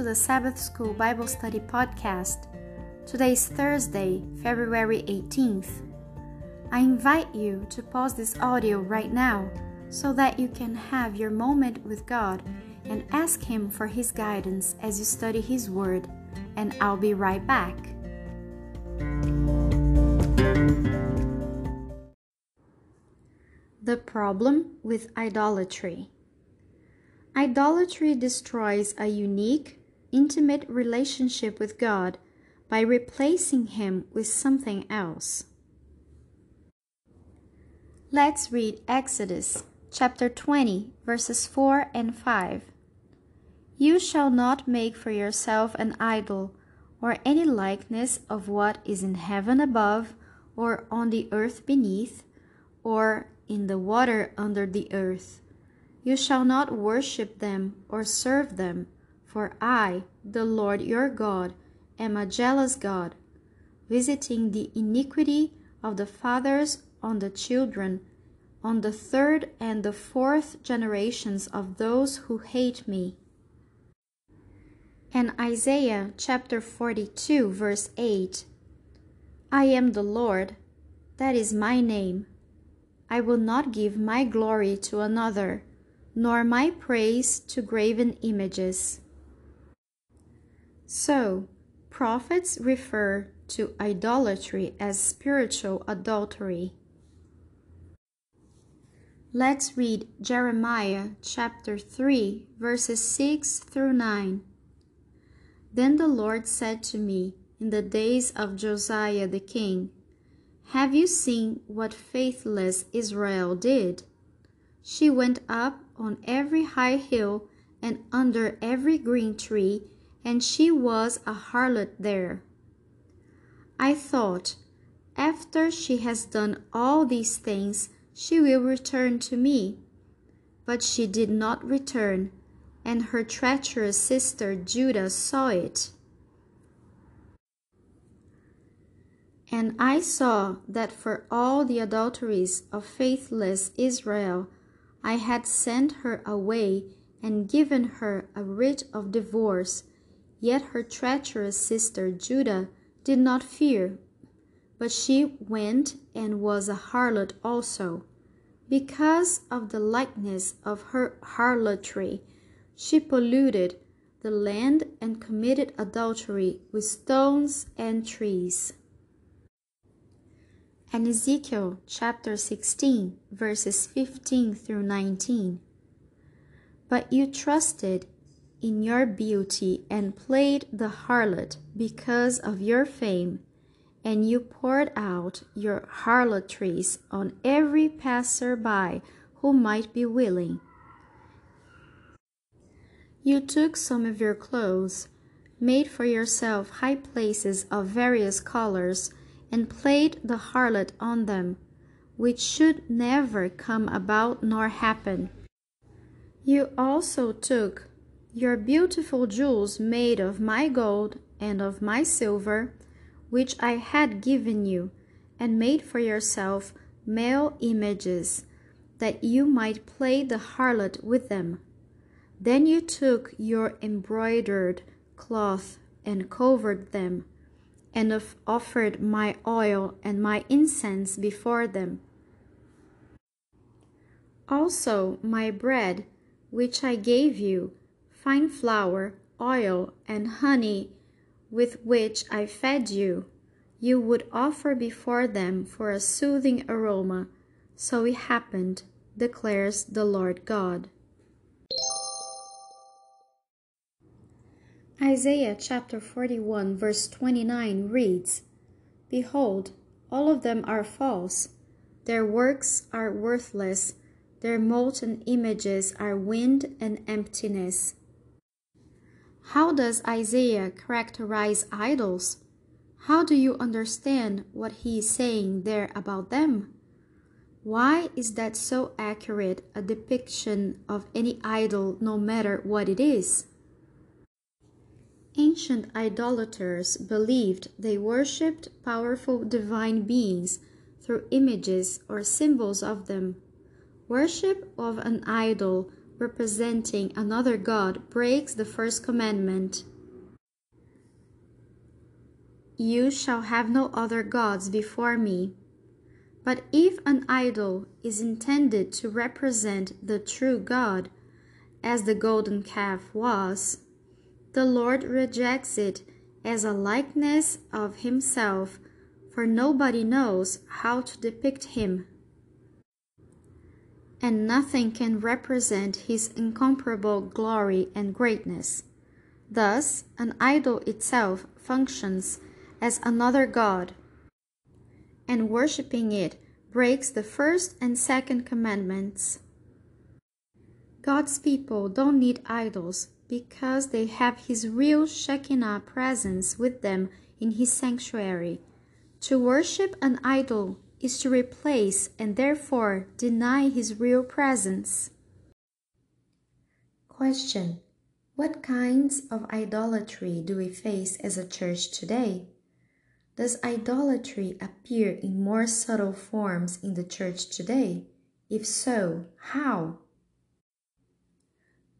To the Sabbath School Bible Study Podcast. Today is Thursday, February 18th. I invite you to pause this audio right now so that you can have your moment with God and ask Him for His guidance as you study His Word, and I'll be right back. The problem with idolatry. Idolatry destroys a unique, intimate relationship with God by replacing Him with something else. Let's read Exodus chapter 20, verses 4 and 5. You shall not make for yourself an idol, or any likeness of what is in heaven above, or on the earth beneath, or in the water under the earth. You shall not worship them or serve them, for I, the Lord your God, am a jealous God, visiting the iniquity of the fathers on the children, on the third and the fourth generations of those who hate me. And Isaiah chapter 42, verse 8 I am the Lord, that is my name. I will not give my glory to another, nor my praise to graven images. So, prophets refer to idolatry as spiritual adultery. Let's read Jeremiah chapter 3, verses 6 through 9. Then the Lord said to me in the days of Josiah the king, have you seen what faithless Israel did? She went up on every high hill and under every green tree, and she was a harlot there. I thought, after she has done all these things, she will return to me. But she did not return, and her treacherous sister Judah saw it. And I saw that for all the adulteries of faithless Israel, I had sent her away and given her a writ of divorce. Yet her treacherous sister Judah did not fear, but she went and was a harlot also. Because of the likeness of her harlotry, she polluted the land and committed adultery with stones and trees and Ezekiel chapter 16, verses 15 through 19. But you trusted in your beauty and played the harlot because of your fame, and you poured out your harlotries on every passer by who might be willing. You took some of your clothes, made for yourself high places of various colors, and played the harlot on them, which should never come about nor happen. You also took your beautiful jewels made of my gold and of my silver, which I had given you, and made for yourself male images, that you might play the harlot with them. Then you took your embroidered cloth and covered them and offered my oil and my incense before them. Also, my bread, which I gave you, fine flour, oil, and honey, with which I fed you, you would offer before them for a soothing aroma. So it happened, declares the Lord God. Isaiah chapter 41, verse 29 reads Behold, all of them are false, their works are worthless, their molten images are wind and emptiness. How does Isaiah characterize idols? How do you understand what he is saying there about them? Why is that so accurate a depiction of any idol, no matter what it is? Ancient idolaters believed they worshipped powerful divine beings through images or symbols of them. Worship of an idol representing another God breaks the first commandment. You shall have no other gods before me. But if an idol is intended to represent the true God, as the golden calf was, the Lord rejects it as a likeness of himself, for nobody knows how to depict him. And nothing can represent his incomparable glory and greatness. Thus, an idol itself functions as another God, and worshipping it breaks the first and second commandments. God's people don't need idols because they have His real Shekinah presence with them in His sanctuary. To worship an idol is to replace and therefore deny His real presence. Question What kinds of idolatry do we face as a church today? Does idolatry appear in more subtle forms in the church today? If so, how?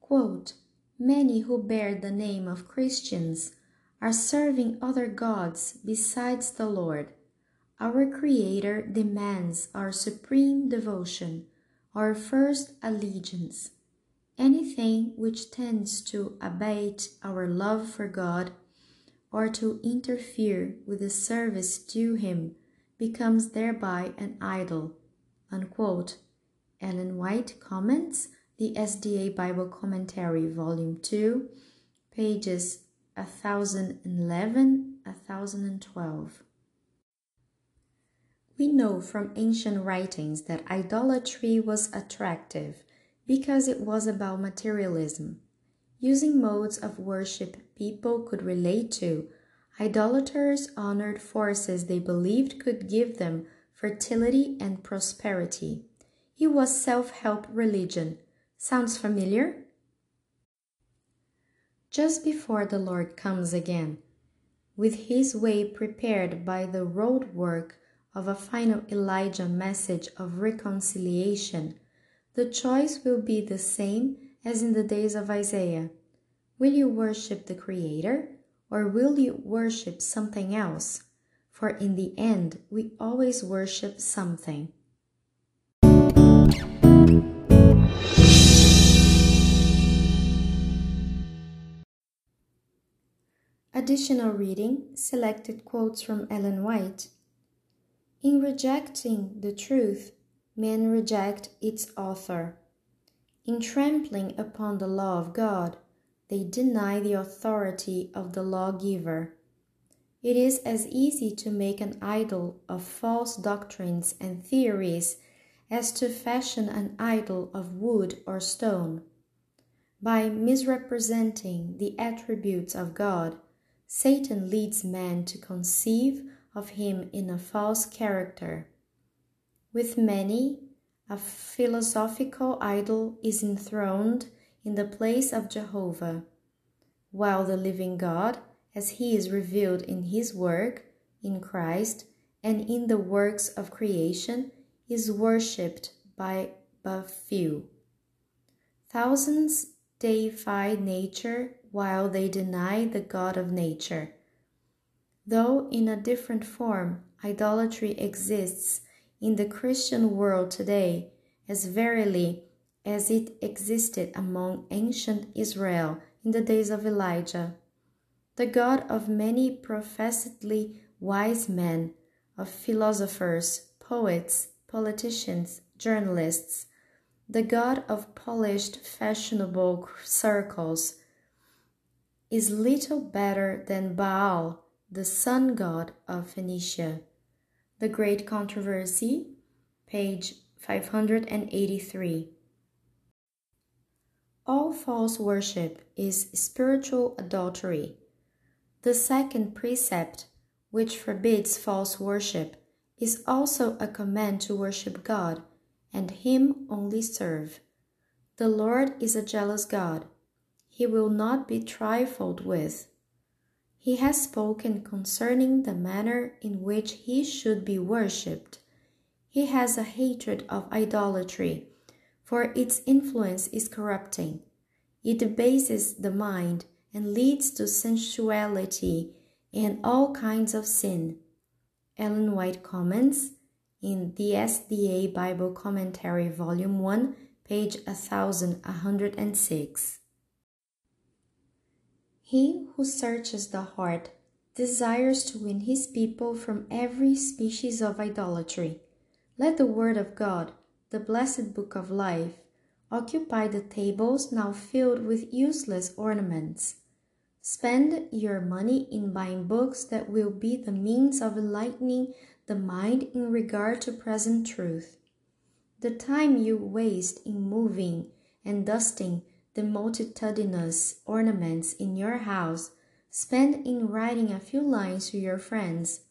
Quote, Many who bear the name of Christians are serving other gods besides the Lord. Our Creator demands our supreme devotion, our first allegiance. Anything which tends to abate our love for God or to interfere with the service due him becomes thereby an idol. Unquote. Ellen White comments the SDA Bible Commentary, Volume 2, pages 1011 1012. We know from ancient writings that idolatry was attractive because it was about materialism. Using modes of worship people could relate to, idolaters honored forces they believed could give them fertility and prosperity. It was self help religion. Sounds familiar? Just before the Lord comes again, with his way prepared by the road work of a final Elijah message of reconciliation, the choice will be the same as in the days of Isaiah. Will you worship the Creator or will you worship something else? For in the end, we always worship something. Additional reading selected quotes from Ellen White. In rejecting the truth, men reject its author. In trampling upon the law of God, they deny the authority of the lawgiver. It is as easy to make an idol of false doctrines and theories as to fashion an idol of wood or stone. By misrepresenting the attributes of God, Satan leads man to conceive of him in a false character. With many, a philosophical idol is enthroned in the place of Jehovah, while the living God, as he is revealed in his work, in Christ, and in the works of creation, is worshipped by but few. Thousands deify nature while they deny the God of nature. Though in a different form, idolatry exists in the Christian world today as verily as it existed among ancient Israel in the days of Elijah. The God of many professedly wise men, of philosophers, poets, politicians, journalists, the God of polished fashionable circles, is little better than Baal, the sun god of Phoenicia. The Great Controversy, page 583. All false worship is spiritual adultery. The second precept, which forbids false worship, is also a command to worship God and Him only serve. The Lord is a jealous God. He will not be trifled with. He has spoken concerning the manner in which he should be worshipped. He has a hatred of idolatry, for its influence is corrupting. It debases the mind and leads to sensuality and all kinds of sin. Ellen White comments in the SDA Bible Commentary, Volume 1, page 1106. He who searches the heart desires to win his people from every species of idolatry. Let the Word of God, the blessed book of life, occupy the tables now filled with useless ornaments. Spend your money in buying books that will be the means of enlightening the mind in regard to present truth. The time you waste in moving and dusting the multitudinous ornaments in your house, spend in writing a few lines to your friends,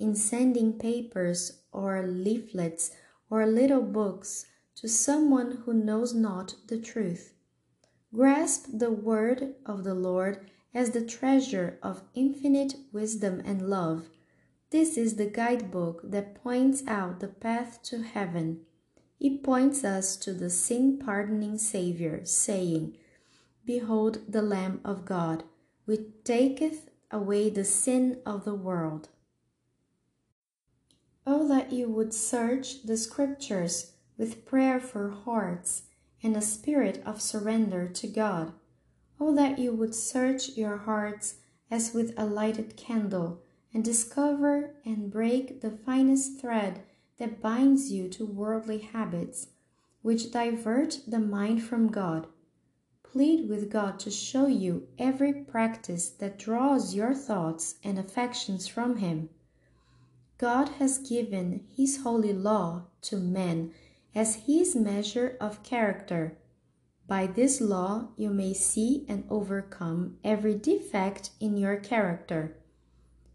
in sending papers or leaflets or little books to someone who knows not the truth. Grasp the word of the Lord as the treasure of infinite wisdom and love. This is the guidebook that points out the path to heaven. It points us to the sin pardoning Saviour, saying, Behold the Lamb of God, which taketh away the sin of the world. Oh, that you would search the Scriptures with prayerful hearts and a spirit of surrender to God. Oh, that you would search your hearts as with a lighted candle and discover and break the finest thread that binds you to worldly habits, which divert the mind from God. Plead with God to show you every practice that draws your thoughts and affections from Him. God has given His holy law to men as his measure of character. By this law, you may see and overcome every defect in your character.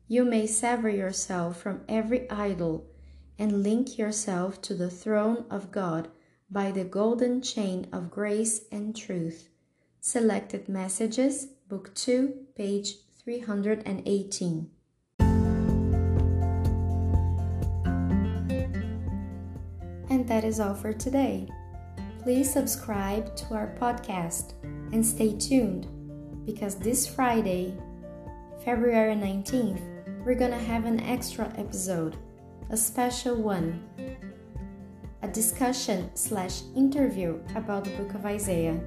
You may sever yourself from every idol and link yourself to the throne of God by the golden chain of grace and truth. Selected Messages, Book 2, page 318. And that is all for today. Please subscribe to our podcast and stay tuned because this Friday, February 19th, we're gonna have an extra episode, a special one, a discussion slash interview about the book of Isaiah.